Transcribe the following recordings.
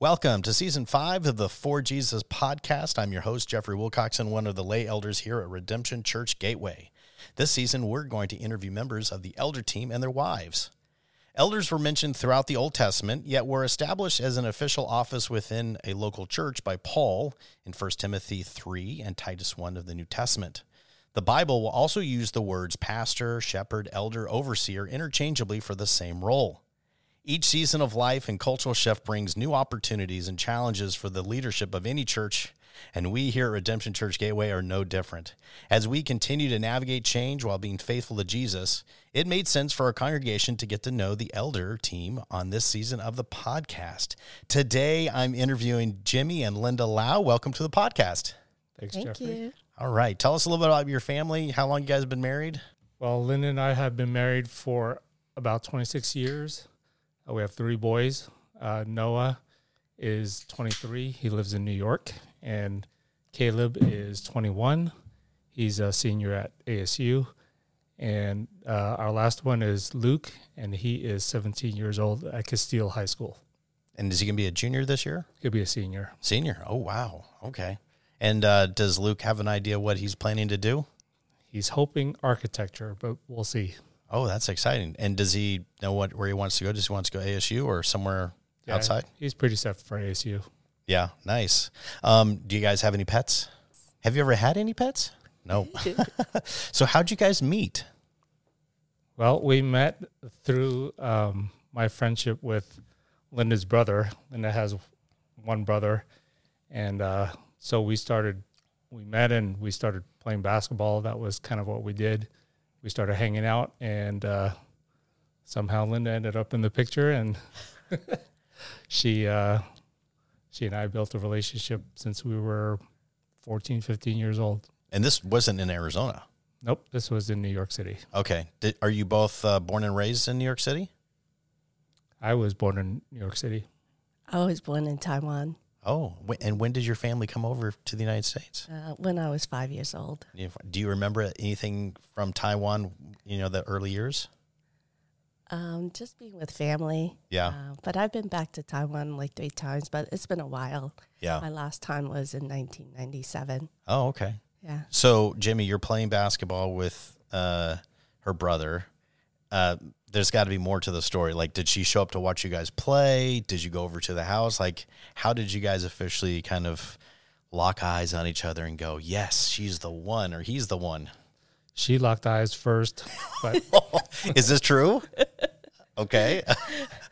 Welcome to season five of the For Jesus podcast. I'm your host, Jeffrey Wilcoxon, one of the lay elders here at Redemption Church Gateway. This season, we're going to interview members of the elder team and their wives. Elders were mentioned throughout the Old Testament, yet were established as an official office within a local church by Paul in 1 Timothy 3 and Titus 1 of the New Testament. The Bible will also use the words pastor, shepherd, elder, overseer interchangeably for the same role. Each season of life and cultural shift brings new opportunities and challenges for the leadership of any church, and we here at Redemption Church Gateway are no different. As we continue to navigate change while being faithful to Jesus, it made sense for our congregation to get to know the elder team on this season of the podcast. Today, I'm interviewing Jimmy and Linda Lau. Welcome to the podcast. Thanks, Thank Jeffrey. you. All right, tell us a little bit about your family. How long you guys have been married? Well, Linda and I have been married for about 26 years. Uh, we have three boys. Uh, Noah is 23. He lives in New York. And Caleb is 21. He's a senior at ASU. And uh, our last one is Luke, and he is 17 years old at Casteel High School. And is he going to be a junior this year? He'll be a senior. Senior. Oh, wow. Okay. And uh, does Luke have an idea what he's planning to do? He's hoping architecture, but we'll see. Oh, that's exciting. And does he know what where he wants to go? Does he want to go ASU or somewhere Yeah, outside? He's pretty set for ASU. Yeah, nice. Um, do you guys have any pets? Have you ever had any pets? No. so how'd you guys meet? Well, we met through um, my friendship with Linda's brother. Linda has one brother, and uh, so we started. We met and we started playing basketball. That was kind of what we did. We started hanging out, and uh, somehow Linda ended up in the picture, and she uh, she and I built a relationship since we were 14, 15 years old. And this wasn't in Arizona. Nope, this was in New York City. Okay. Did, are you both uh, born and raised in New York City? I was born in New York City. I was born in Taiwan Oh, and when did your family come over to the United States? uh, when I was five years old. Do you remember anything from Taiwan? You know, the early years. Um, just being with family. Yeah, Uh, but I've been back to Taiwan like three times, but it's been a while. yeah. My last time was in 1997. Oh, okay. Yeah. So, Jimmy, you're playing basketball with uh, her brother. Uh, there's got to be more to the story. Like, did she show up to watch you guys play? Did you go over to the house? Like, how did you guys officially kind of lock eyes on each other and go, "Yes, she's the one," or "He's the one"? She locked eyes first, but Is this true? Okay.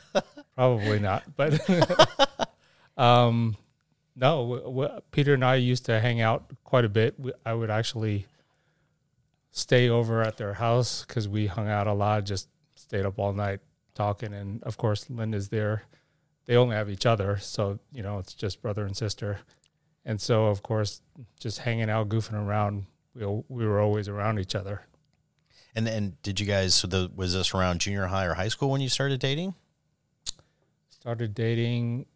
probably not. But um, no, w- w- Peter and I used to hang out quite a bit. We, I would actually stay over at their house because we hung out a lot, just stayed up all night talking. And of course, Linda's there. They only have each other, so you know it's just brother and sister. And so, of course, just hanging out, goofing around, we we were always around each other. And and did you guys? So the was this around junior high or high school when you started dating? Started dating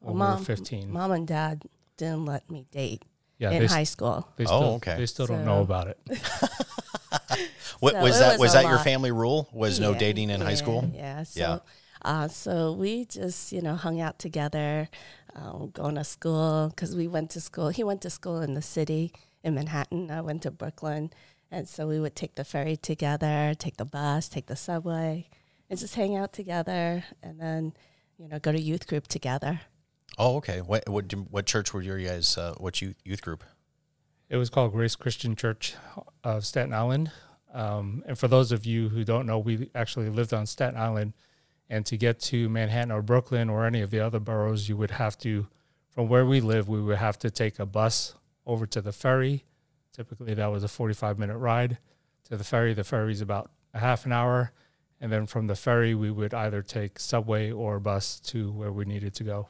Well, when we were mom, 15. mom and dad didn't let me date yeah, in they, high school. they Oh, still, okay. They still don't So- know about it. What So was it that? was Was a that your family rule? Was no dating in high school? Yeah. So, Yeah. Uh, so we just, you know, hung out together, um, going to school because we went to school. He went to school in the city in Manhattan. I went to Brooklyn. And so we would take the ferry together, take the bus, take the subway, and just hang out together and then, you know, go to youth group together. Oh, okay. What what what church were your guys? Uh, what youth youth group? It was called Grace Christian Church of Staten Island. Um, and for those of you who don't know, we actually lived on Staten Island. And to get to Manhattan or Brooklyn or any of the other boroughs, you would have to, from where we live, we would have to take a bus over to the ferry. Typically, that was a 45 minute ride to the ferry. The ferry's about a half an hour. And then from the ferry, we would either take subway or bus to where we needed to go.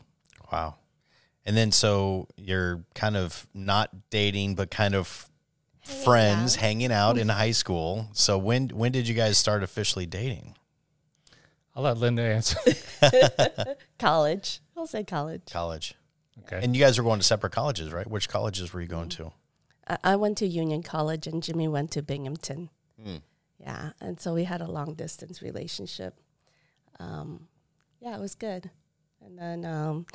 Wow. And then so you're kind of not dating, but kind of Hanging friends out. hanging out in high school. So when when did you guys start officially dating? I'll let Linda answer. College. I'll say college. College. Okay. And you guys were going to separate colleges, right? Which colleges were you going to? I, I went to Union College and Jimmy went to Binghamton. Hmm. Yeah. And so we had a long distance relationship. Um, yeah, it was good. And then um,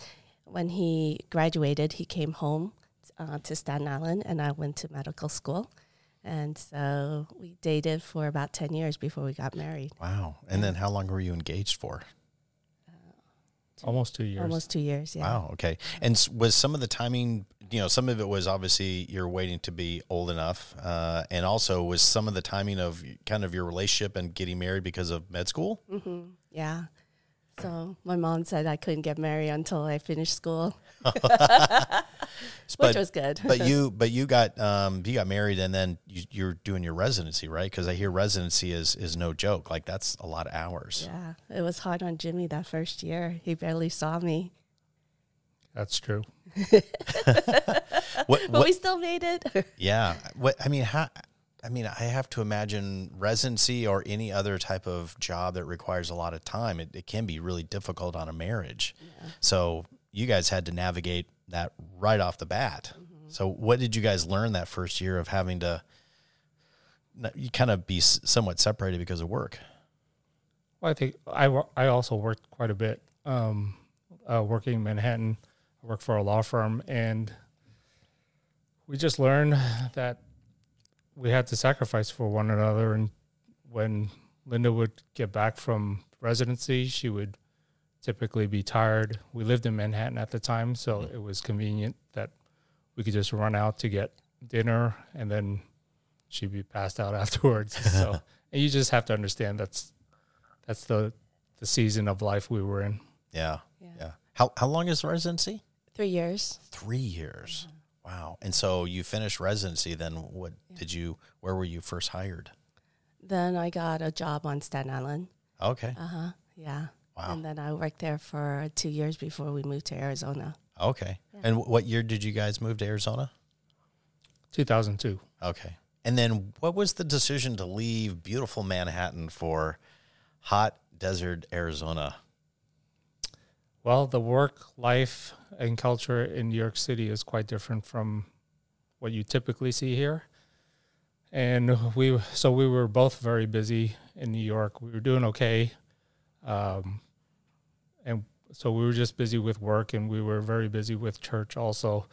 when he graduated, he came home uh, to Staten Island, and I went to medical school. And so we dated for about 10 years before we got married. Wow. And then how long were you engaged for? Almost two years. Almost two years, yeah. Wow. Okay. And was some of the timing, you know, some of it was obviously you're waiting to be old enough. Uh, and also was some of the timing of kind of your relationship and getting married because of med school? hmm Yeah. So my mom said I couldn't get married until I finished school, which But, was good. but you, but you got, um, you got married and then you, you're doing your residency, right? Because I hear residency is, is no joke. Like that's a lot of hours. yeah, it was hard on Jimmy that first year. He barely saw me, That's true. What, but what, we still made it. Yeah. What I mean, how I mean, I have to imagine residency or any other type of job that requires a lot of time. It, it can be really difficult on a marriage. So you guys had to navigate that right off the bat. So what did you guys learn that first year of having to? You kind of be somewhat separated because of work. Well, I think I, I also worked quite a bit um, uh, working in Manhattan. I worked for a law firm, and we just learned that we had to sacrifice for one another. And when Linda would get back from residency, she would typically be tired. We lived in Manhattan at the time, so mm-hmm. it was convenient that we could just run out to get dinner, and then she'd be passed out afterwards. So, and you just have to understand that's that's the the season of life we were in. Yeah. Yeah. Yeah. How how long is the residency? Three years. Three years. Mm-hmm. Wow. And so you finished residency. Then what did you? Where were you first hired? Then I got a job on Staten Island. Okay. Uh huh. Yeah. Wow. And then I worked there for two years before we moved to Arizona. Okay. And wh- what year did you guys move to Arizona? 2002. Okay. And then what was the decision to leave beautiful Manhattan for hot desert Arizona? Well, the work life and culture in New York City is quite different from what you typically see here. And we so we were both very busy in New York. We were doing okay, um, and so we were just busy with work, and we were very busy with church also.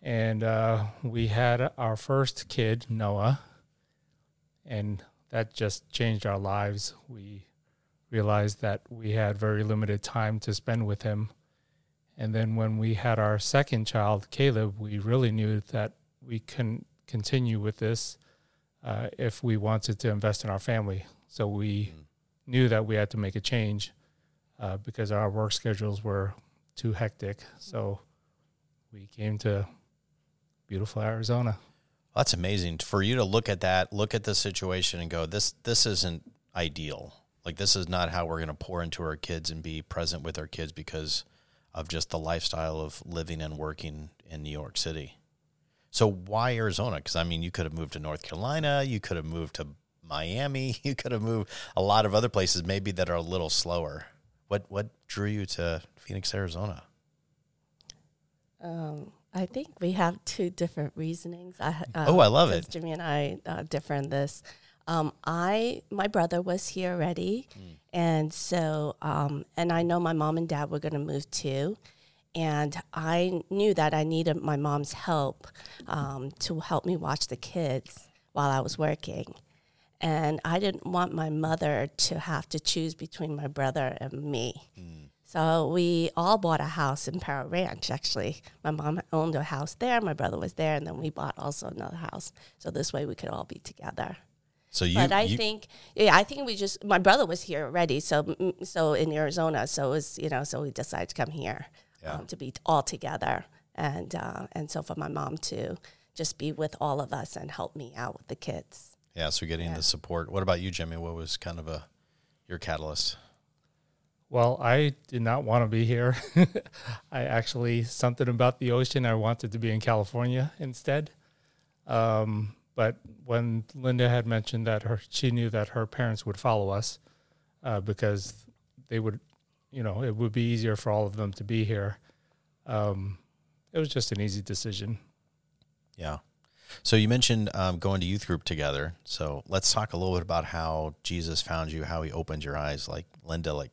And uh, we had our first kid, Noah, and that just changed our lives. We realized that we had very limited time to spend with him. And then when we had our second child, Caleb, we really knew that we couldn't continue with this uh, if we wanted to invest in our family. So we knew that we had to make a change uh, because our work schedules were too hectic. So we came to beautiful Arizona. That's amazing for you to look at that, look at the situation, and go, "This this isn't ideal. Like this is not how we're going to pour into our kids and be present with our kids because of just the lifestyle of living and working in New York City." So why Arizona? Because I mean, you could have moved to North Carolina, you could have moved to Miami, you could have moved a lot of other places, maybe that are a little slower. What what drew you to Phoenix, Arizona? Um, I think we have two different reasonings. I, uh, Oh, I love it. Jimmy and I uh, differ in this. Um, I my brother was here already, Hmm. and so um, and I know my mom and dad were going to move too, and I knew that I needed my mom's help um, to help me watch the kids while I was working, and I didn't want my mother to have to choose between my brother and me. So we all bought a house in Power Ranch. Actually, my mom owned a house there. My brother was there, and then we bought also another house. So this way we could all be together. So you, but I you think, yeah, I think we just. My brother was here already, so mm, so in Arizona. So it was you know, so we decided to come here Yeah. um, to be all together, and uh, and so for my mom to just be with all of us and help me out with the kids. Yeah, so getting Yeah. the support. What about you, Jimmy? What was kind of a your catalyst? Well, I did not want to be here. I actually something about the ocean. I wanted to be in California instead. Um, but when Linda had mentioned that her, she knew that her parents would follow us uh, because they would, you know, it would be easier for all of them to be here. Um, it was just an easy decision. Yeah. So you mentioned um, going to youth group together. So let's talk a little bit about how Jesus found you, how he opened your eyes. Like Linda, like,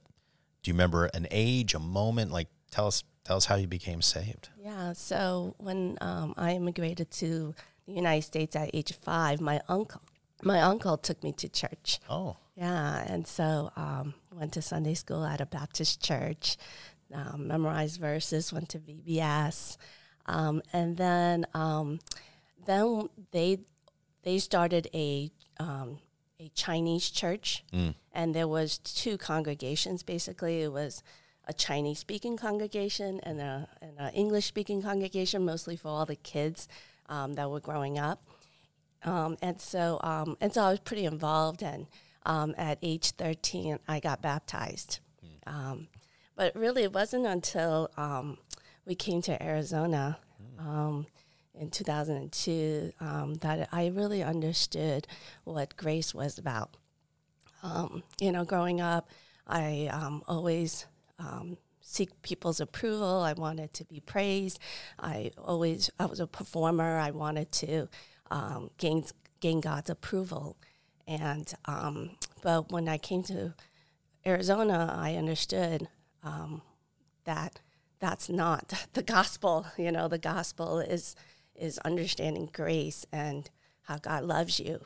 do you remember an age, a moment? Like, tell us, Tell us how you became saved. Yeah. So when um, I immigrated to the United States at age five, my uncle, my uncle took me to church. Oh, Yeah, and so um, went to Sunday school at a Baptist church, um, memorized verses, went to VBS, um, and then um, then they they started a um, a Chinese church, and there was two congregations. Basically, it was a Chinese speaking congregation and a and an English speaking congregation, mostly for all the kids um, that were growing up. Um, and so um, and so I was pretty involved and um, at age 13 I got baptized. Um, but really it wasn't until um, we came to Arizona um, in 2002 um, that I really understood what grace was about. Um, you know, growing up, I um, always um, seek people's approval. I wanted to be praised. I always, I was a performer. I wanted to um, gain gain God's approval. And um, but when I came to Arizona, I understood um, that that's not the gospel. You know, the gospel is is understanding grace and how God loves you.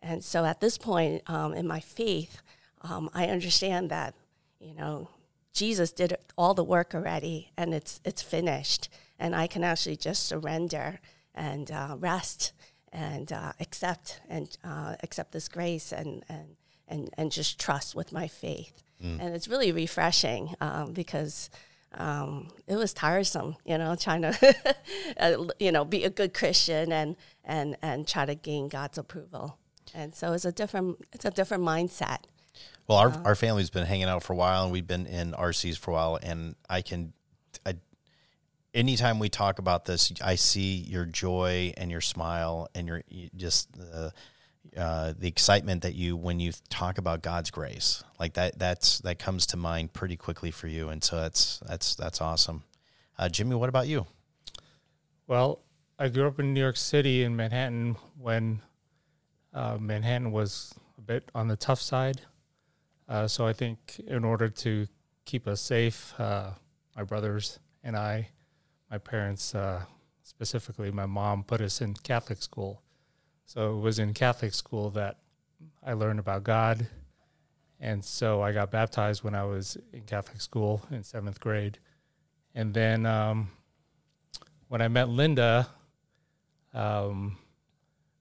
And so at this point um, in my faith, um, I understand that you know Jesus did all the work already, and it's it's finished, and I can actually just surrender and uh, rest and uh, accept and uh, accept this grace and and and and just trust with my faith. And it's really refreshing um, because um, it was tiresome, you know, trying to, uh, you know, be a good Christian and and and try to gain God's approval. And so it's a different it's a different mindset. Well, our, our family's been hanging out for a while, and we've been in RCs for a while. And I can, I, anytime we talk about this, I see your joy and your smile and your you just the uh, the excitement that you when you talk about God's grace, like that. That's that comes to mind pretty quickly for you, and so that's that's that's awesome. Uh, Jimmy, what about you? Well, I grew up in New York City in Manhattan when uh, Manhattan was a bit on the tough side. Uh, so I think in order to keep us safe, uh, my brothers and I, my parents, uh, specifically my mom, put us in Catholic school. So it was in Catholic school that I learned about God. And so I got baptized when I was in Catholic school in seventh grade. And then um, when I met Linda, um,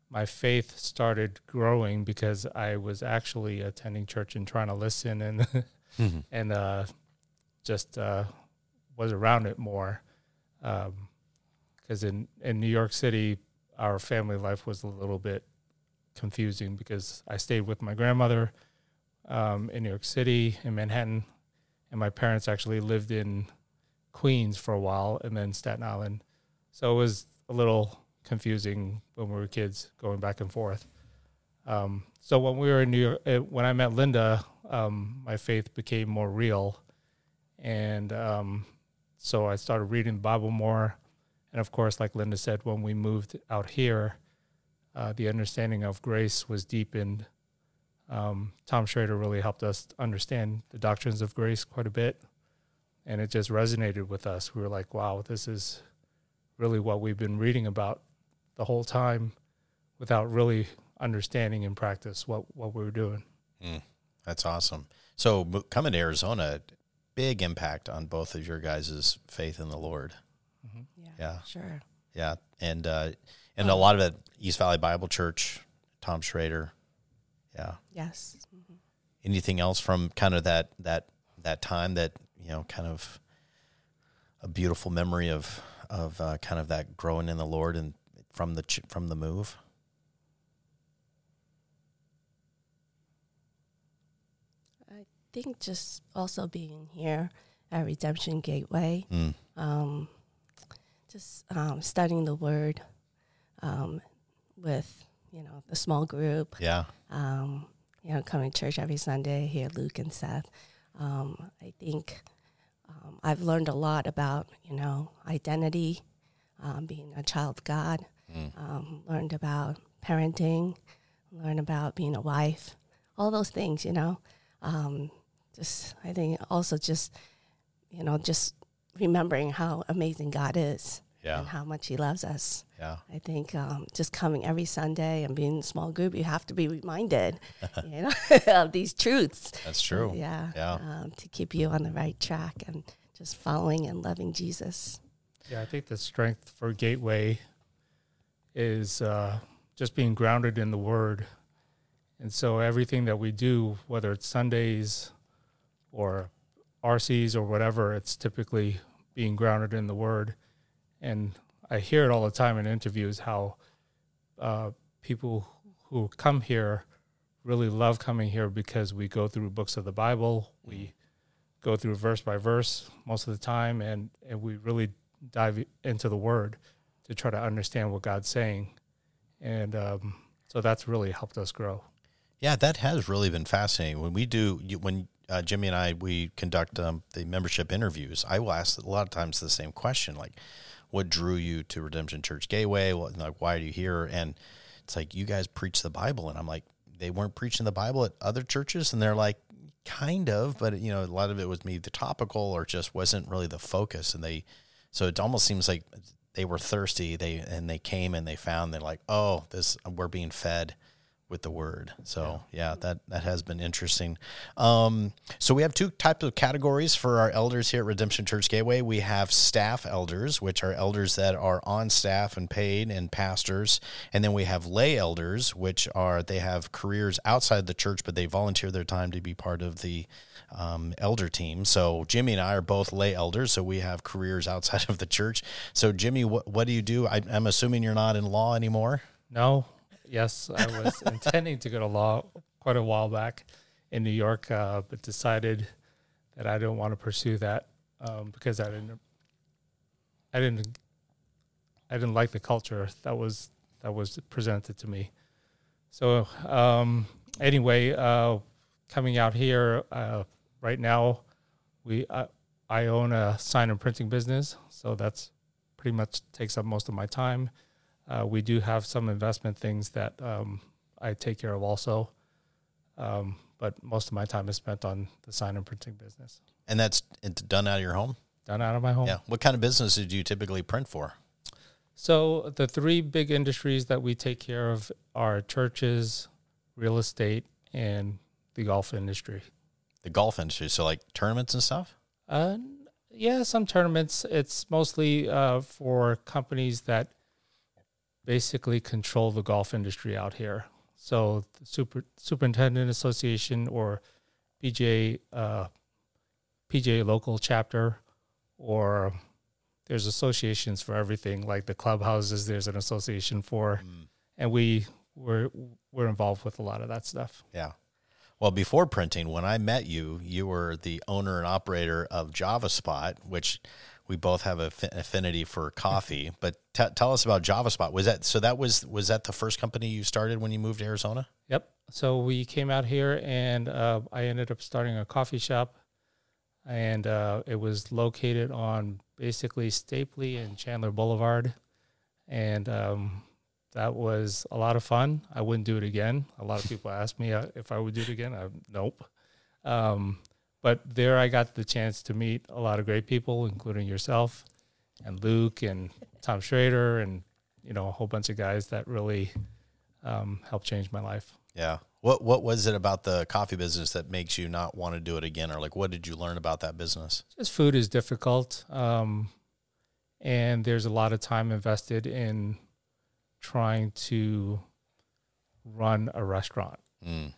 my faith started growing because I was actually attending church and trying to listen and and uh, just uh, was around it more. Because in in New York City, our family life was a little bit confusing because I stayed with my grandmother um, in New York City in Manhattan, and my parents actually lived in Queens for a while and then Staten Island. So it was a little confusing when we were kids going back and forth. Um, so when we were in New York, uh, when I met Linda, um, my faith became more real, and um, so I started reading the Bible more. And of course, like Linda said, when we moved out here, uh, the understanding of grace was deepened. Um, Tom Schrader really helped us understand the doctrines of grace quite a bit, and it just resonated with us. We were like, "Wow, this is really what we've been reading about the whole time, without really understanding in practice what what we were doing." That's awesome. So coming to Arizona, big impact on both of your guys' faith in the Lord. Yeah, Yeah. sure. Yeah, and uh, and a lot of it East Valley Bible Church, Tom Schrader. Yeah. Yes. Anything else from kind of that that that time that you know kind of a beautiful memory of of uh, kind of that growing in the Lord and from the ch- from the move. I think just also being here at Redemption Gateway, Mm. um, just um, studying the Word um, with you know the small group, Yeah. um, you know coming to church every Sunday, hear Luke and Seth. Um, I think um, I've learned a lot about you know identity, um, being a child of God. Um, learned about parenting, learned about being a wife, all those things. You know, um, just I think also just you know just remembering how amazing God is Yeah. and how much He loves us. Yeah. I think um, just coming every Sunday and being in a small group, you have to be reminded, you know, of these truths. That's true. Yeah. Yeah. Um, to keep you on the right track and just following and loving Jesus. Yeah, I think the strength for Gateway is uh, just being grounded in the Word. And so everything that we do, whether it's Sundays or RCs or whatever, it's typically being grounded in the Word. And I hear it all the time in interviews how uh, people who come here really love coming here because we go through books of the Bible. We go through verse by verse most of the time, and, and we really dive into the Word to try to understand what God's saying. And um, so that's really helped us grow. Yeah, that has really been fascinating. When we do, when uh, Jimmy and I we conduct um, the membership interviews, I will ask a lot of times the same question, like, "What drew you to Redemption Church Gateway? What, like, why are you here?" And it's like, "You guys preach the Bible," and I'm like, "They weren't preaching the Bible at other churches," and they're like, "Kind of, but you know, a lot of it was maybe the topical or just wasn't really the focus." And they, so it almost seems like they were thirsty. They and they came and they found they're like, "Oh, this we're being fed." With the word. So yeah, that that has been interesting. Um, so we have two types of categories for our elders here at Redemption Church Gateway. We have staff elders, which are elders that are on staff and paid, and pastors, and then we have lay elders, which are they have careers outside the church, but they volunteer their time to be part of the um, elder team. So Jimmy and I are both lay elders, so we have careers outside of the church. So Jimmy, what what do you do? I, I'm assuming you're not in law anymore. No, yes, I was intending to go to law quite a while back in New York, uh, but decided that I don't want to pursue that um, because I didn't, I didn't, I didn't like the culture that was that was presented to me. So um, anyway, uh, coming out here uh, right now, we I, I own a sign and printing business, so that's pretty much takes up most of my time. Uh, we do have some investment things that um, I take care of also, um, but most of my time is spent on the sign and printing business. And that's it's done out of your home. Done out of my home. Yeah. What kind of businesses do you typically print for? So the three big industries that we take care of are churches, real estate, and the golf industry. The golf industry. So like tournaments and stuff. Uh, yeah, some tournaments. It's mostly uh, for companies that basically control the golf industry out here. So the Super Superintendent Association or PGA uh, PGA local chapter, or there's associations for everything. Like the clubhouses, there's an association for, and we we're we're involved with a lot of that stuff. Yeah. Well, before printing, when I met you, you were the owner and operator of JavaSpot, which we both have a fi- affinity for coffee. But t- tell us about JavaSpot. Was that so? That was was that the first company you started when you moved to Arizona? Yep. So we came out here, and uh, I ended up starting a coffee shop, and uh, it was located on basically Stapley and Chandler Boulevard, and um, that was a lot of fun. I wouldn't do it again. A lot of people ask me uh, if I would do it again. I nope. Um, but there, I got the chance to meet a lot of great people, including yourself, and Luke, and Tom Schrader, and you know a whole bunch of guys that really um, helped change my life. Yeah. What What was it about the coffee business that makes you not want to do it again, or like what did you learn about that business? just food is difficult um, and there's a lot of time invested in trying to run a restaurant Mm.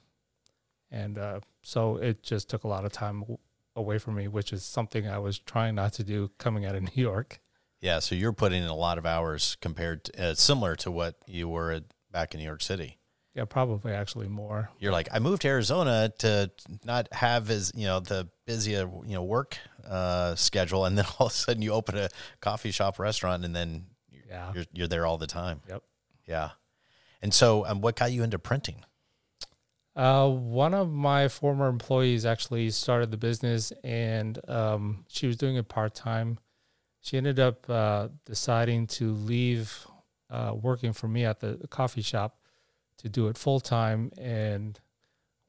And uh, so it just took a lot of time w- away from me which is something i was trying not to do coming out of new york Yeah. So you're putting in a lot of hours compared to uh, similar to what you were at, back in New York City. yeah probably actually more You're like, I moved to Arizona to not have as you know the busy uh, you know work uh, schedule, and then all of a sudden you open a coffee shop restaurant, and then yeah you're you're there all the time. yep Yeah. And so, um, what got you into printing? Uh, one of my former employees actually started the business, and um, she was doing it part time. She ended up uh, deciding to leave uh, working for me at the coffee shop to do it full time. And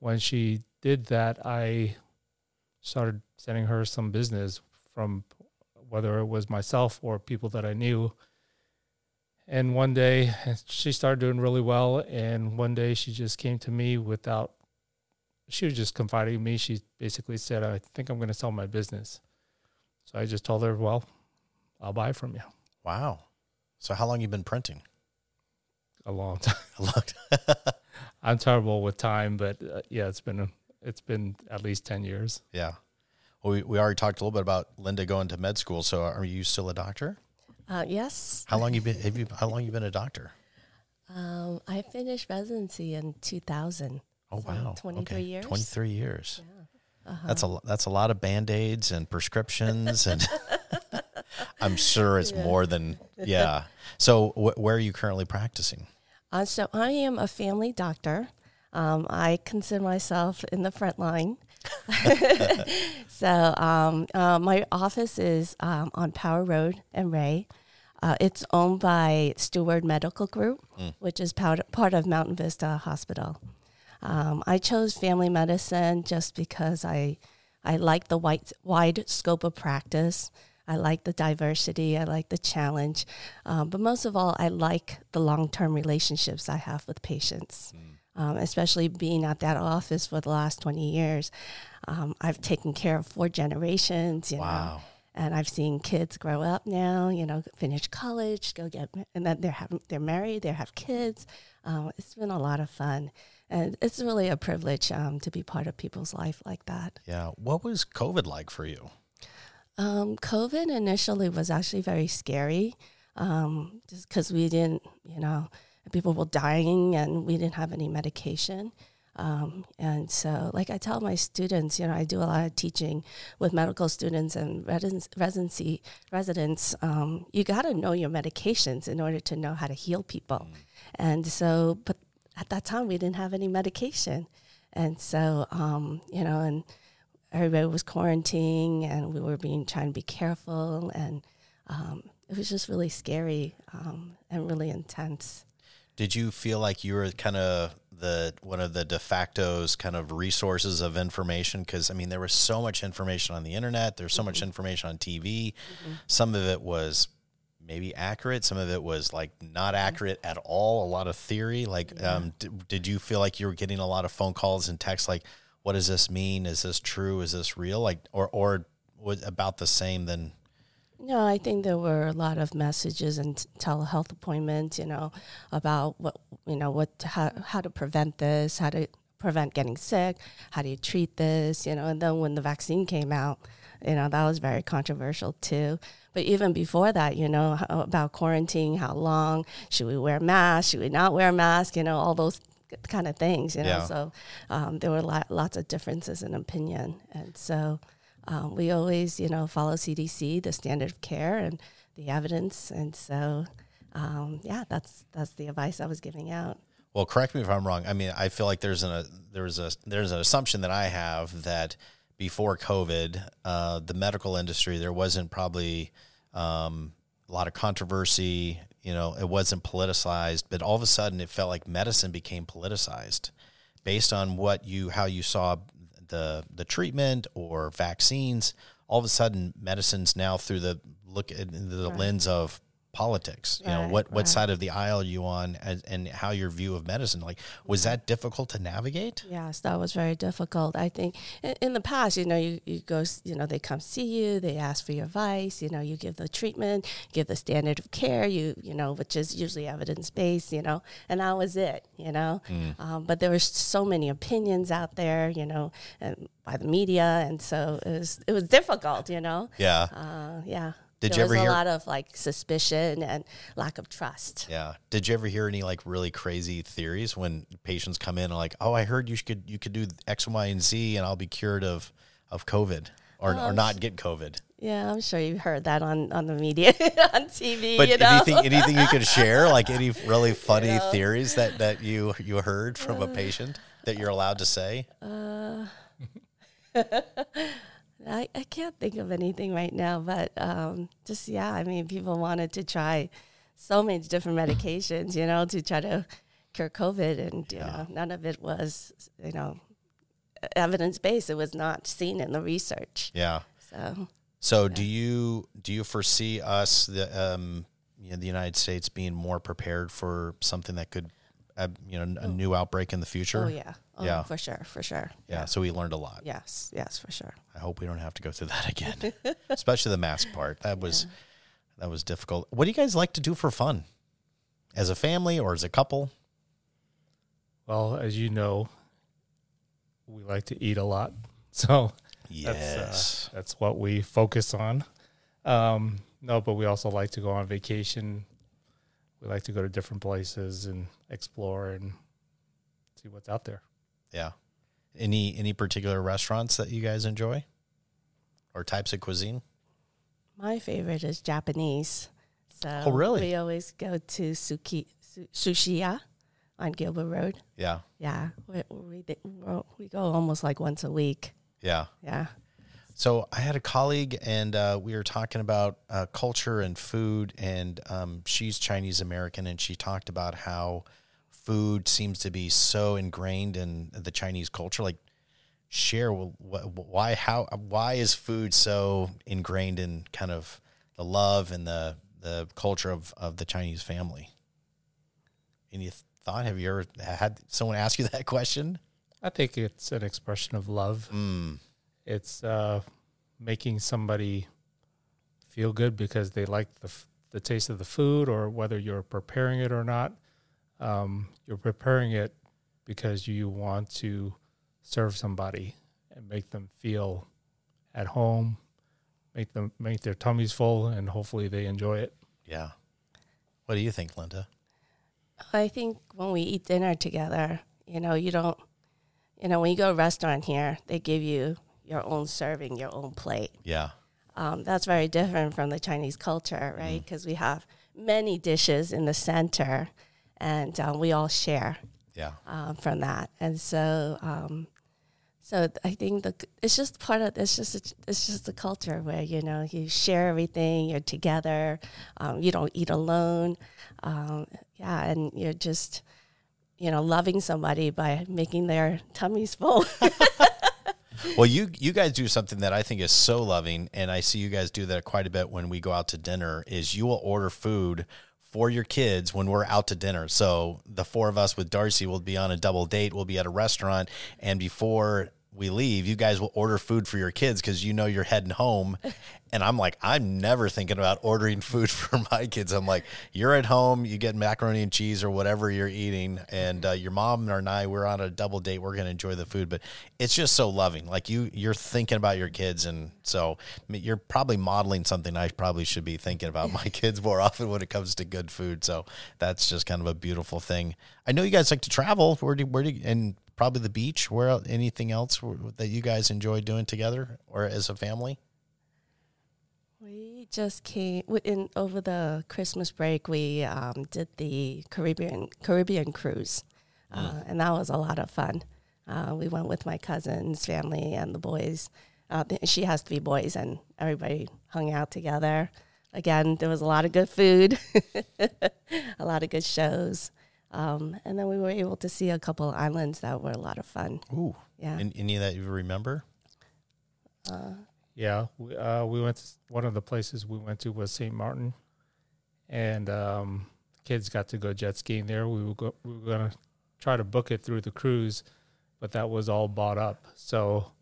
when she did that, I started sending her some business from whether it was myself or people that I knew. And one day she started doing really well. And one day she just came to me without, she was just confiding in me. She basically said, I think I'm going to sell my business. So I just told her, well, I'll buy from you. Wow. So how long you been printing? A long time. A long time. I'm terrible with time, but uh, yeah, it's been a, it's been at least 10 years. yeah. Well, we, we already talked a little bit about Linda going to med school. So are you still a doctor? Uh, yes. How long you been? Have you? How long you been a doctor? Um, I finished residency in 2000. Oh So wow, 23 years. Twenty three years. Uh-huh. That's a that's a lot of band aids and prescriptions, and I'm sure it's more than yeah. So wh- where are you currently practicing? Uh, so I am a family doctor. Um, I consider myself in the front line. so um, uh, my office is um, on Power Road in Ray. Uh, it's owned by Steward Medical Group, which is part, part of Mountain Vista Hospital. Um, I chose family medicine just because I I like the wide, wide scope of practice. I like the diversity. I like the challenge. Um, but most of all, I like the long term relationships I have with patients, um, especially being at that office for the last 20 years. Um, I've taken care of four generations, you know, Wow. And I've seen kids grow up now, you know, finish college, go get, and then they're having, they're married, they have kids. Um, it's been a lot of fun, and it's really a privilege um, to be part of people's life like that. Yeah. What was COVID like for you? Um, COVID initially was actually very scary, um, just because we didn't, you know, people were dying and we didn't have any medication. Um, and so, like I tell my students, you know, I do a lot of teaching with medical students and residency residents. Um, you got to know your medications in order to know how to heal people. And so, but at that time, we didn't have any medication. And so, um, you know, and everybody was quarantining and we were being trying to be careful and um, it was just really scary um, and really intense Did you feel like you were kind of the one of the de facto's kind of resources of information? Because I mean, there was so much information on the internet. There's so much mm-hmm. information on TV. Mm-hmm. Some of it was maybe accurate. Some of it was like not mm-hmm. accurate at all. A lot of theory. Like, um, d- did you feel like you were getting a lot of phone calls and texts like, "What does this mean? Is this true? Is this real?" Like, or or was about the same than no i think there were a lot of messages and telehealth appointments you know about what you know what how, how to prevent this how to prevent getting sick how do you treat this you know and then when the vaccine came out you know that was very controversial too. But even before that you know how, about quarantine how long should we wear masks should we not wear masks you know all those kind of things you know. Yeah. so um, there were lot, lots of differences in opinion. And so um, we always you know follow cdc the standard of care and the evidence and so um, yeah that's that's the advice i was giving out Well, correct me if I'm wrong. I mean, I feel like there's an a, there's a there's an assumption that I have that before COVID, uh, the medical industry there wasn't probably um, a lot of controversy. You know, it wasn't politicized, but all of a sudden, it felt like medicine became politicized based on what you how you saw the the treatment or vaccines. All of a sudden, medicine's now through the look at the lens of politics. You know, what what right. side of the aisle are you on, and, and how your view of medicine. Like, was that difficult to navigate? Yes, that was very difficult. I think in, in the past, you know, you, you go, you know, they come see you, they ask for your advice, you know, you give the treatment, give the standard of care, you, you know, which is usually evidence based, you know, and that was it, you know. Um, but there was so many opinions out there, you know, and by the media, and so it was it was difficult, you know. Yeah, Uh, yeah. Did there you was ever a hear- lot of like suspicion and lack of trust. yeah. Did you ever hear any like really crazy theories when patients come in and like, oh, I heard you could you could do X, Y, and Z, and I'll be cured of of COVID or or um, not get COVID. Yeah, I'm sure you've heard that on, on the media, on TV. But you know? anything anything you could share, like any really funny theories that that you you heard from a uh, patient that you're allowed to say? Uh, I, I can't think of anything right now, but um, just yeah, I mean, people wanted to try so many different medications, you know, to try to cure COVID, and you know, none of it was, you know, evidence based. It was not seen in the research. Yeah. So So do you do you foresee us the um you know, the United States being more prepared for something that could uh, you know a new outbreak in the future? Oh yeah. Oh, Yeah. For sure. For sure. Yeah, so we learned a lot. Yes. Yes. For sure. I hope we don't have to go through that again. Especially the mask part. That was that was difficult. What do you guys like to do for fun? As a family or as a couple? Well, as you know, we like to eat a lot, so Yes. that's uh, that's what we focus on. Um, no, but we also like to go on vacation. We like to go to different places and explore and see what's out there. Yeah. Any any particular restaurants that you guys enjoy? Or types of cuisine? My favorite is Japanese. So Oh, really? We always go to Suki Su- Sushiya on Gilbert Road. Yeah. Yeah, we we, we we go almost like once a week. Yeah. Yeah. So I had a colleague, and uh, we were talking about uh, culture and food, and um, she's Chinese American, and she talked about how food seems to be so ingrained in the Chinese culture. Like, share wh- wh- why how why is food so ingrained in kind of the love and the the culture of of the Chinese family? Any thought? Have you ever had someone ask you that question? I think it's an expression of love. Mm, It's uh, making somebody feel good because they like the f- the taste of the food, or whether you're preparing it or not. Um, you're preparing it because you want to serve somebody and make them feel at home, make them make their tummies full, and hopefully they enjoy it. yeah. What do you think, Linda? I think when we eat dinner together, you know, you don't, you know, when you go to a restaurant here, they give you your own serving, your own plate. Yeah. Um, that's very different from the Chinese culture, right? Because we have many dishes in the center, and um, we all share Yeah. um, from that. And so, um, so I think the it's just part of it's just it's just the culture where you know you share everything, you're together, um, you don't eat alone, um, yeah, and you're just you know loving somebody by making their tummies full. Well, you you guys do something that I think is so loving, and I see you guys do that quite a bit when we go out to dinner. Is you will order food for your kids when we're out to dinner. So the four of us with Darcy will be on a double date. We'll be at a restaurant, and before we leave, you guys will order food for your kids because you know you're heading home. And I'm like, I'm never thinking about ordering food for my kids. I'm like, you're at home, you get macaroni and cheese or whatever you're eating, and uh, your mom and I, we're on a double date. We're gonna enjoy the food, but it's just so loving. Like you, you're thinking about your kids, and so you're probably modeling something I probably should be thinking about my kids more often when it comes to good food. So that's just kind of a beautiful thing. I know you guys like to travel. Where do where do you, and probably the beach. Where anything else that you guys enjoy doing together or as a family? We just came in over the Christmas break. We um, did the Caribbean Caribbean cruise, uh, and that was a lot of fun. Uh, we went with my cousin's family and the boys. Uh, she has three boys, and everybody hung out together. Again, there was a lot of good food, a lot of good shows, um, and then we were able to see a couple islands that were a lot of fun. Ooh, Yeah, and any that you remember? Yeah, we, uh, we went. To, one of the places we went to was St. Martin, and um, kids got to go jet skiing there. We were go, we were gonna try to book it through the cruise, but that was all bought up. So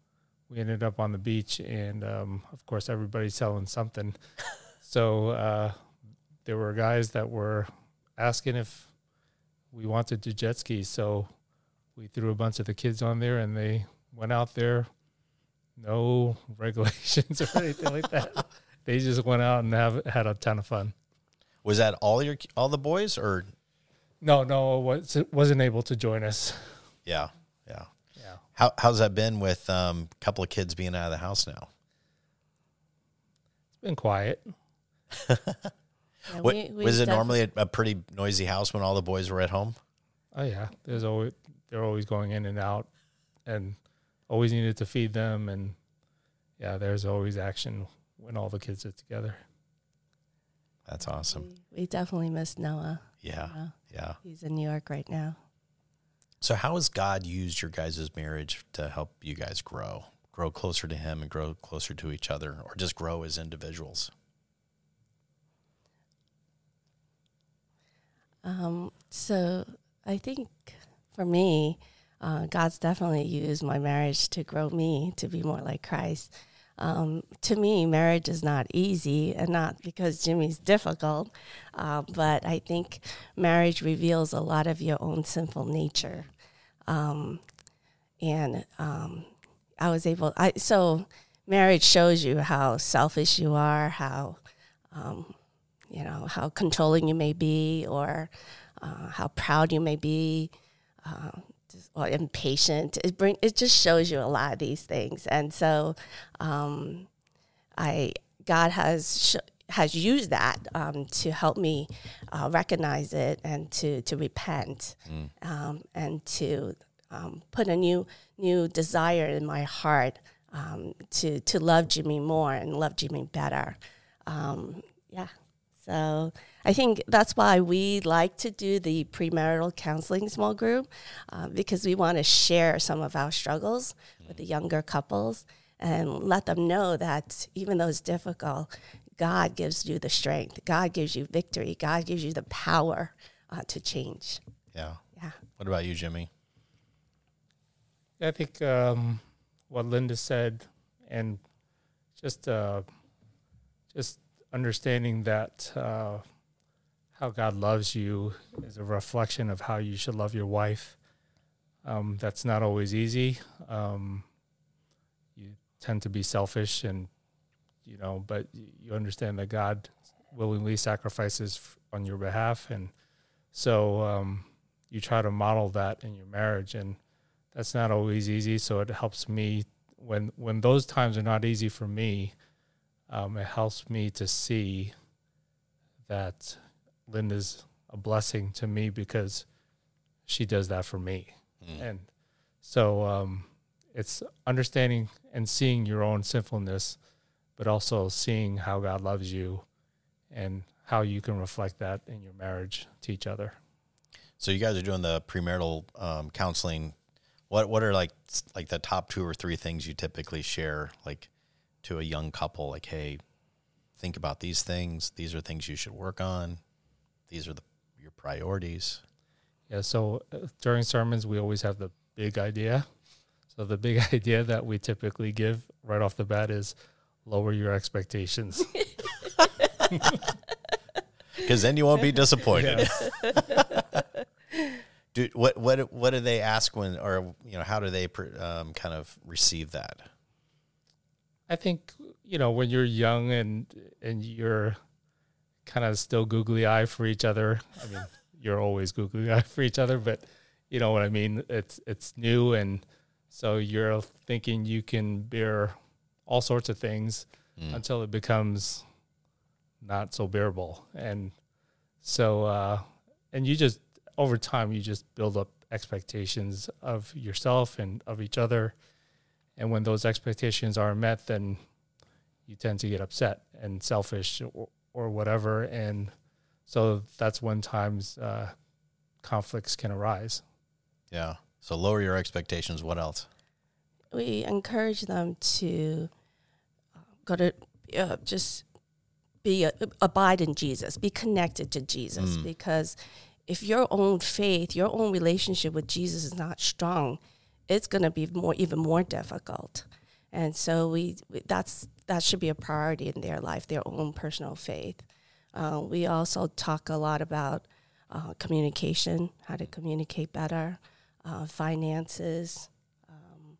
we ended up on the beach, and um, of course everybody's selling something. so uh, there were guys that were asking if we wanted to jet ski. So we threw a bunch of the kids on there, and they went out there no regulations or anything like that. They just went out and have had a ton of fun. Was that all your all the boys or? No, no, was wasn't able to join us. Yeah, yeah. Yeah, How how's that been with um, a couple of kids being out of the house now? it's been quiet. Yeah, What, we- we was it def- normally a, a pretty noisy house when all the boys were at home? Oh yeah, there's always they're always going in and out, and always needed to feed them, and yeah, there's always action when all the kids are together. That's awesome. We, we definitely miss Noah. Yeah, Yeah. yeah. He's in New York right now. So how has God used your guys' marriage to help you guys grow? grow closer to Him and grow closer to each other, or just grow as individuals? Um, so I think for me, uh, God's definitely used my marriage to grow me to be more like Christ. Um, to me, marriage is not easy, and not because Jimmy's difficult, uh, but I think marriage reveals a lot of your own sinful nature. Um, and um, I was able, I so marriage shows you how selfish you are, how um, you know how controlling you may be, or uh, how proud you may be. Uh, or impatient. It bring it just shows you a lot of these things, and so um, I God has sh- has used that um, to help me uh, recognize it and to to repent mm. um, and to um, put a new new desire in my heart um, to to love Jimmy more and love Jimmy better. Um, yeah, so I think that's why we like to do the premarital counseling small group uh, because we want to share some of our struggles with the younger couples and let them know that even though it's difficult, God gives you the strength, God gives you victory, God gives you the power uh, to change. Yeah. Yeah. What about you, Jimmy? I think um, what Linda said, and just uh, just understanding that uh, how God loves you is a reflection of how you should love your wife. Um, that's not always easy. Um, you tend to be selfish, and you know, but you understand that God willingly sacrifices on your behalf, and so um, you try to model that in your marriage, and that's not always easy. So it helps me when when those times are not easy for me um, it helps me to see that Linda's a blessing to me because she does that for me. Mm. And so um, it's understanding and seeing your own sinfulness, but also seeing how God loves you and how you can reflect that in your marriage to each other. So you guys are doing the premarital um, counseling. What what are like like the top two or three things you typically share? Like to a young couple like hey think about these things. These are things you should work on. These are the your priorities. Yeah so uh, during sermons we always have the big idea. So the big idea that we typically give right off the bat is lower your expectations. Because then you won't be disappointed. Do what what what do they ask when or you know how do they um, kind of receive that I think you know when you're young and and you're kind of still googly eye for each other. I mean, you're always googly eye for each other, but you know what I mean. It's it's new, and so you're thinking you can bear all sorts of things mm. until it becomes not so bearable, and so uh, and you just over time you just build up expectations of yourself and of each other and when those expectations are met, then you tend to get upset and selfish or, or whatever. And so that's when times uh, conflicts can arise. Yeah. So lower your expectations. What else? We encourage them to uh, go to uh, just be uh, abide in Jesus, be connected to Jesus, mm. because if your own faith, your own relationship with Jesus is not strong, it's going to be more even more difficult. And so we, we, that's that should be a priority in their life, their own personal faith. Uh, we also talk a lot about uh, communication, how to communicate better, uh, finances. Um,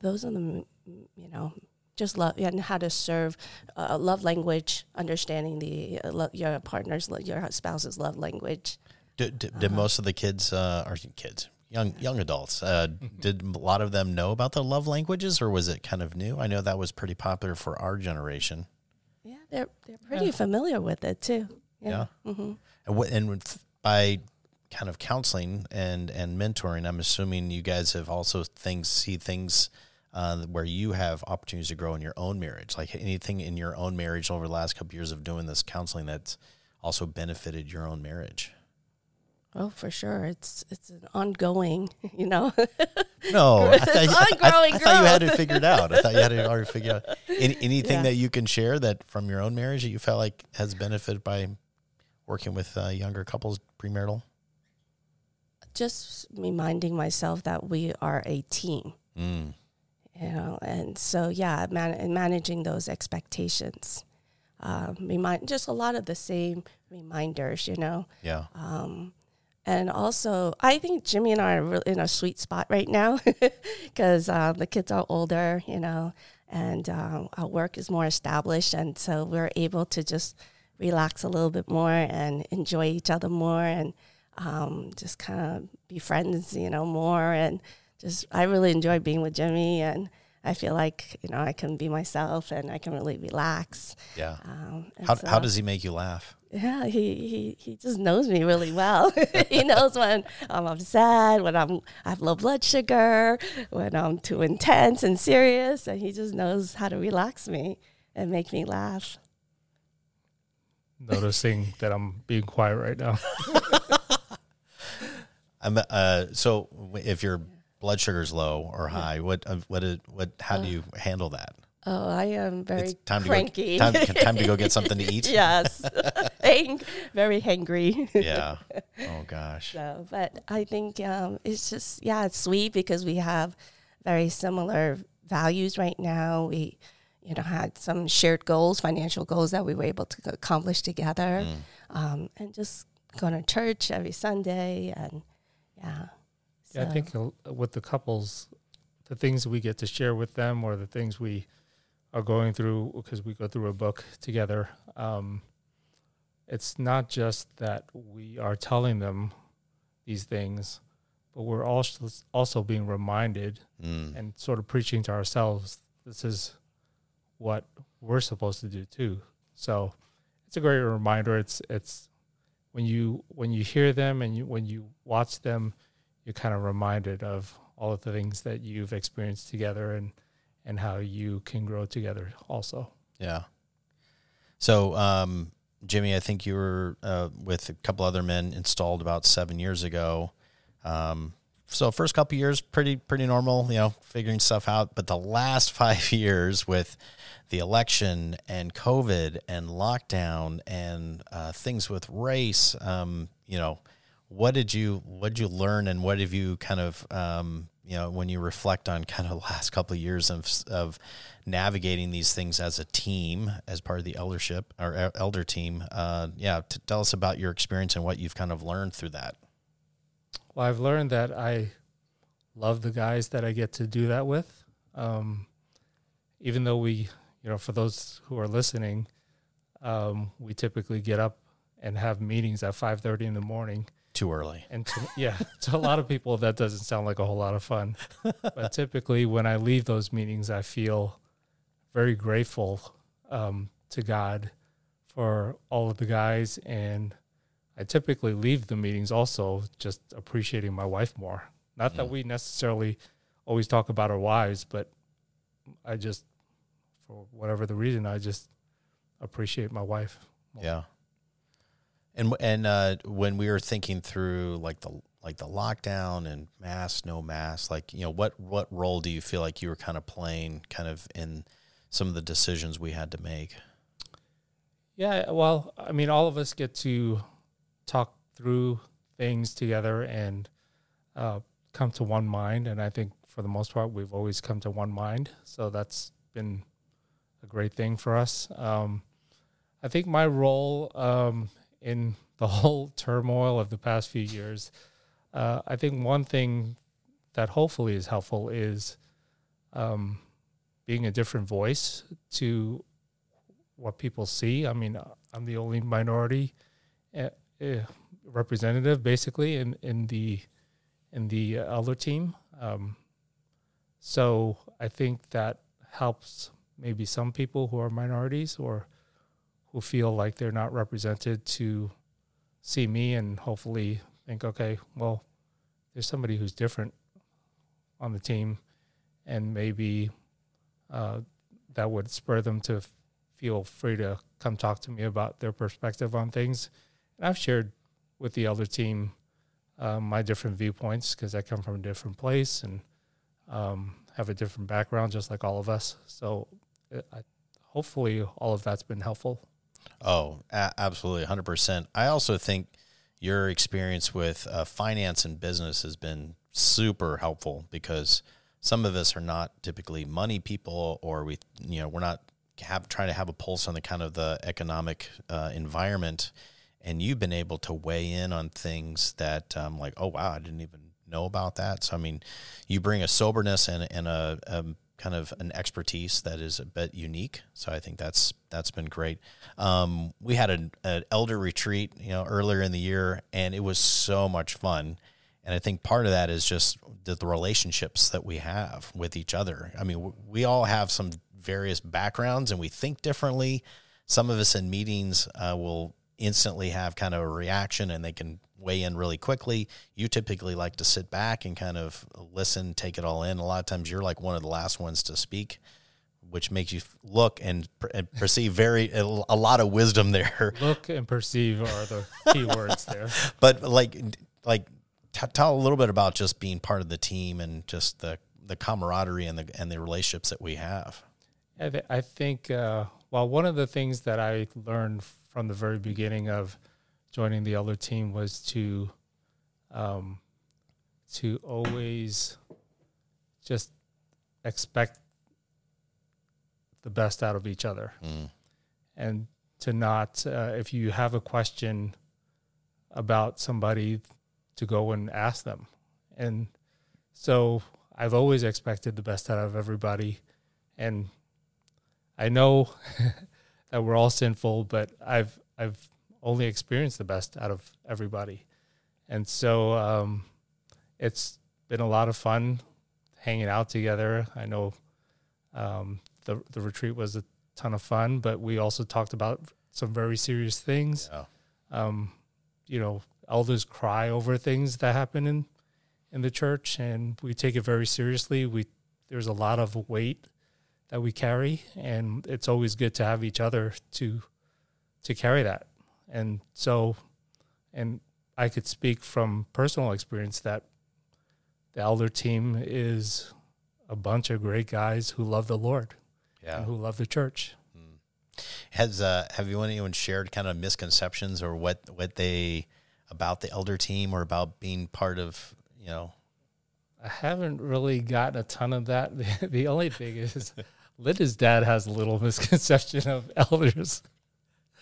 those are the you know just love and how to serve uh, love language, understanding the uh, lo- your partner's your spouse's love language. Did, did, did uh-huh. most of the kids uh, or kids young young adults. Uh, did a lot of them know about the love languages, or was it kind of new? I know that was pretty popular for our generation. Yeah, they're they're pretty yeah. familiar with it too. Yeah, yeah. Mm-hmm. and, w- and by kind of counseling and and mentoring, I'm assuming you guys have also things see things. Uh, where you have opportunities to grow in your own marriage, like anything in your own marriage over the last couple of years of doing this counseling that's also benefited your own marriage. Oh, for sure. It's it's an ongoing, you know. No, I thought, you, I- I, thought you had it figured out. I thought you had it already figured out. Any, anything Yeah. that you can share that from your own marriage that you felt like has benefited by working with uh, younger couples premarital? Just reminding myself that we are a team, Mm. you know, and so yeah, man- managing those expectations. Um, remind just a lot of the same reminders, you know. Yeah. Um, and also, I think Jimmy and I are really in a sweet spot right now because uh, the kids are older, you know, and um, our work is more established. And so we're able to just relax a little bit more and enjoy each other more and um, just kind of be friends, you know, more. And just, I really enjoy being with Jimmy. And I feel like, you know, I can be myself and I can really relax. Yeah. Um, How, so- how does he make you laugh? Yeah, he, he, he just knows me really well. he knows when I'm upset, when I'm I have low blood sugar, when I'm too intense and serious, and he just knows how to relax me and make me laugh. Noticing that I'm being quiet right now. I'm, uh, so if your blood sugar's low or high, what, uh, what, is- what, how do you handle that? Oh, I am very It's time cranky. to go, time, time to go get something to eat. yes, Hang, very hangry. Yeah. Oh gosh. So, but I think um, it's just yeah, it's sweet because we have very similar values right now. We, you know, had some shared goals, financial goals that we were able to accomplish together, um, and just going to church every Sunday and yeah. Yeah, I think uh, with the couples, the things we get to share with them or the things we are going through because we go through a book together, um, it's not just that we are telling them these things, but we're also also being reminded Mm. and sort of preaching to ourselves this is what we're supposed to do too. So it's a great reminder. It's it's when you when you hear them and you when you watch them, you're kind of reminded of all of the things that you've experienced together and and how you can grow together also. Yeah. So, um, Jimmy, I think you were uh, with a couple other men installed about seven years ago. Um, so first couple years, pretty pretty normal, you know, figuring stuff out. But the last five years with the election and COVID and lockdown and uh, things with race, um, you know, what did you what did you learn and what have you kind of um, you know when you reflect on kind of the last couple of years of of navigating these things as a team as part of the eldership or el- elder team uh, yeah t- tell us about your experience and what you've kind of learned through that Well, I've learned that I love the guys that I get to do that with. Um, even though we, you know, for those who are listening, um, we typically get up and have meetings at five thirty in the morning. Too early And to, yeah, to a lot of people, that doesn't sound like a whole lot of fun. But typically, when I leave those meetings, I feel very grateful um, to God for all of the guys. And I typically leave the meetings also just appreciating my wife more. Not that Mm. we necessarily always talk about our wives, but I just, for whatever the reason, I just appreciate my wife. more. Yeah. And and uh, when we were thinking through like the like the lockdown and mask, no mask, like you know, what what role do you feel like you were kind of playing, kind of in some of the decisions we had to make? Yeah, well, I mean, all of us get to talk through things together and uh, come to one mind. And I think for the most part, we've always come to one mind. So that's been a great thing for us. Um, I think my role um, in the whole turmoil of the past few years, uh, I think one thing that hopefully is helpful is um, being a different voice to what people see. I mean, I'm the only minority uh, uh, representative, basically, in in the in the elder team. Um, so I think that helps maybe some people who are minorities or who feel like they're not represented to see me and hopefully think, okay, well, there's somebody who's different on the team, and maybe uh, that would spur them to feel free to come talk to me about their perspective on things. And I've shared with the elder team uh, my different viewpoints because I come from a different place and um, have a different background, just like all of us. So, I, hopefully, all of that's been helpful. Oh, a- absolutely, hundred percent. I also think your experience with uh, finance and business has been super helpful because some of us are not typically money people, or we, you know, we're not have trying to have a pulse on the kind of the economic uh, environment, and you've been able to weigh in on things that, um, like, oh wow, I didn't even know about that. So I mean, you bring a soberness and and a, a kind of an expertise that is a bit unique. So I think that's that's been great. Um, we had an, an elder retreat, you know, earlier in the year, and it was so much fun. And I think part of that is just the, the relationships that we have with each other. I mean, we all have some various backgrounds, and we think differently. Some of us in meetings uh, will instantly have kind of a reaction, and they can weigh in really quickly. You typically like to sit back and kind of listen, take it all in. A lot of times you're like one of the last ones to speak, which makes you look and, and perceive very a, a lot of wisdom there. Look and perceive are the key words there. But like like t- tell a little bit about just being part of the team and just the the camaraderie and the and the relationships that we have. I, th- I think uh, well, one of the things that I learned from the very beginning of joining the other team was to um, to always just expect the best out of each other. Mm. and to not uh, if you have a question about somebody to go and ask them. And so i've always expected the best out of everybody. And i know that we're all sinful but i've i've only experience the best out of everybody and so um, it's been a lot of fun hanging out together i know um, the the retreat was a ton of fun, but we also talked about some very serious things. Yeah. Um, you know, elders cry over things that happen in in the church, and we take it very seriously. We there's a lot of weight that we carry, and it's always good to have each other to to carry that. And so, and I could speak from personal experience that the elder team is a bunch of great guys who love the Lord Yeah. and who love the church. Has uh, have you anyone shared kind of misconceptions or what what they about the elder team or about being part of you know I haven't really gotten a ton of that. The, the only thing is, Linda's dad has a little misconception of elders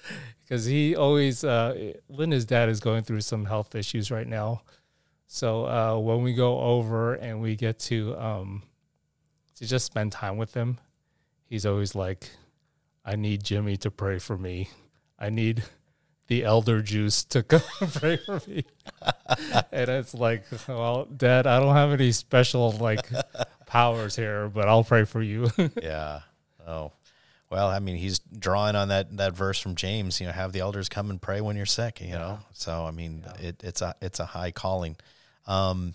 because he always, uh, Linda's dad is going through some health issues right now. So uh, when we go over and we get to um, to just spend time with him, he's always like, "I need Jimmy to pray for me. I need the elder juice to come pray for me." and it's like, well, Dad, I don't have any special like powers here, but I'll pray for you. yeah oh well I mean he's drawing on that that verse from James you know have the elders come and pray when you're sick you know? So I mean it, it's a it's a high calling. Um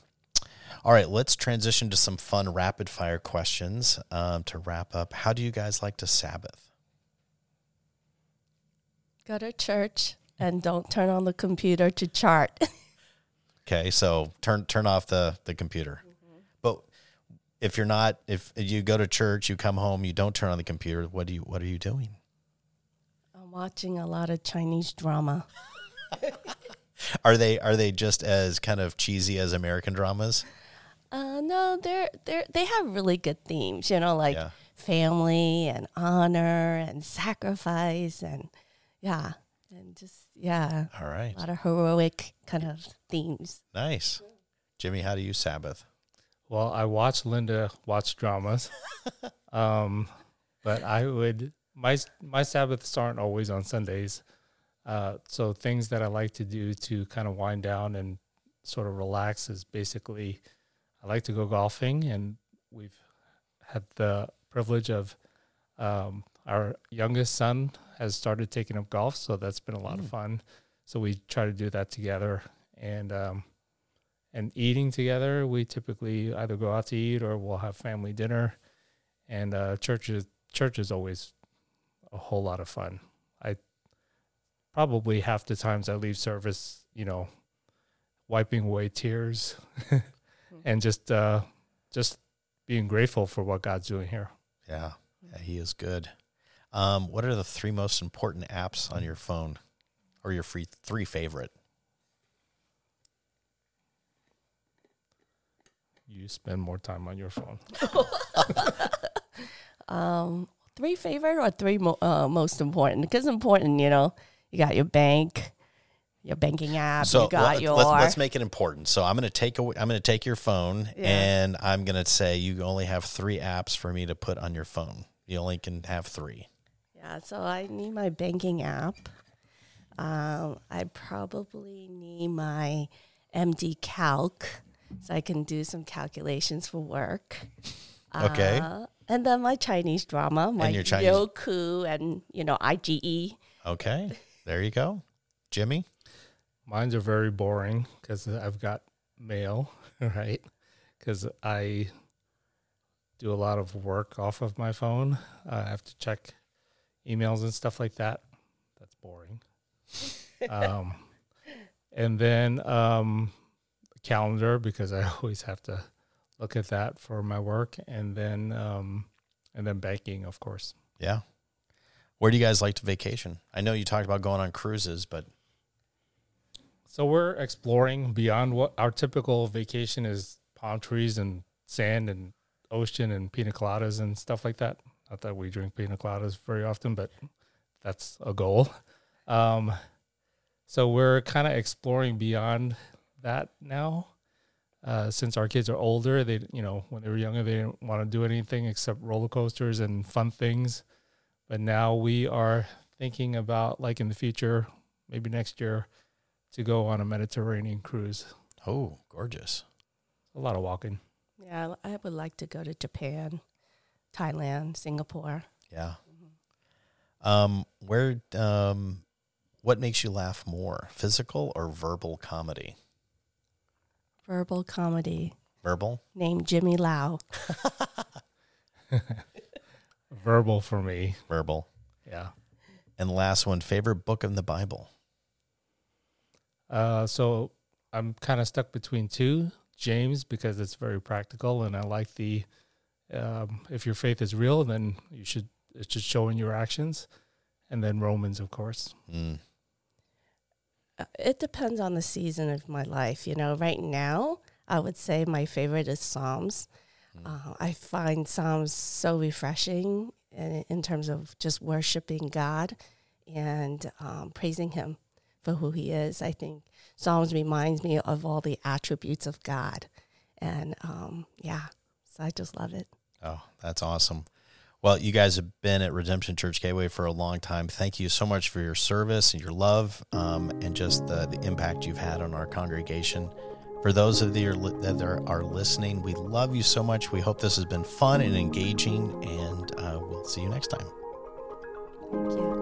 all right let's transition to some fun rapid fire questions um, to wrap up. How do you guys like to Sabbath? Go to church and don't turn on the computer to chart. Okay, so turn turn off the the computer. If you're not, if you go to church, you come home, you don't turn on the computer. What do you What are you doing? I'm watching a lot of Chinese drama. Are they Are they just as kind of cheesy as American dramas? Uh, no, they're they're they have really good themes. You know, like Yeah. family and honor and sacrifice and yeah, and just yeah, All right, a lot of heroic kind of themes. nice. Jimmy, how do you Sabbath? Well, I watch Linda watch dramas, um, but I would my my Sabbaths aren't always on Sundays. Uh, so things that I like to do to kind of wind down and sort of relax is basically I like to go golfing, and we've had the privilege of um, our youngest son has started taking up golf, so that's been a lot of fun. So we try to do that together, and um, and eating together. We typically either go out to eat or we'll have family dinner, and uh, church is church is always a whole lot of fun. I probably half the times I leave service, you know, wiping away tears and just uh, just being grateful for what God's doing here. Yeah, yeah he is good. Um, what are the three most important apps on your phone, or your free three favorite? You spend more time on your phone. um, three favorite or three mo- uh, most important? Because important, you know, you got your bank, your banking app. So you got let, your. let's, let's make it important. So I'm going to take away, I'm going to take your phone Yeah. and I'm going to say you only have three apps for me to put on your phone. You only can have three. Yeah, so I need my banking app. Um, I probably need my MD Calc so I can do some calculations for work. Okay. Uh, and then my Chinese drama, my your Chinese- Youku and you know iQIYI. Okay, there you go, Jimmy. Mine's are very boring because I've got mail, right? Because I do a lot of work off of my phone. I have to check emails and stuff like that. That's boring. um, and then um, calendar because I always have to look at that for my work, and then um, and then banking, of course. Yeah. Where do you guys like to vacation? I know you talked about going on cruises, but So we're exploring beyond what our typical vacation is palm trees and sand and ocean and pina coladas and stuff like that. Not that we drink pina coladas very often, but that's a goal. Um, so we're kind of exploring beyond that now. Uh, since our kids are older, they you know when they were younger they didn't want to do anything except roller coasters and fun things. But now we are thinking about like in the future, maybe next year, to go on a Mediterranean cruise. oh, gorgeous. A lot of walking. Yeah, I would like to go to Japan, Thailand, Singapore. Yeah. Um, where um, what makes you laugh more, physical or verbal comedy? Verbal comedy Verbal. named Jimmy Lau. Verbal for me. Verbal. Yeah. And last one, favorite book in the Bible. Uh, so I'm kind of stuck between two. James because it's very practical, and I like the um, if your faith is real, then you should it should show in your actions. And then Romans, of course. Mm. It depends on the season of my life. You know, right now, I would say my favorite is Psalms. Uh, I find Psalms so refreshing in, in terms of just worshiping God and um, praising Him for who He is. I think Psalms reminds me of all the attributes of God. And um, yeah, so I just love it. Oh, that's awesome. Well, you guys have been at Redemption Church Gateway for a long time. Thank you so much for your service and your love um, and just the, the impact you've had on our congregation. For those of you that are, listening, we love you so much. We hope this has been fun and engaging, and uh, we'll see you next time. Thank you.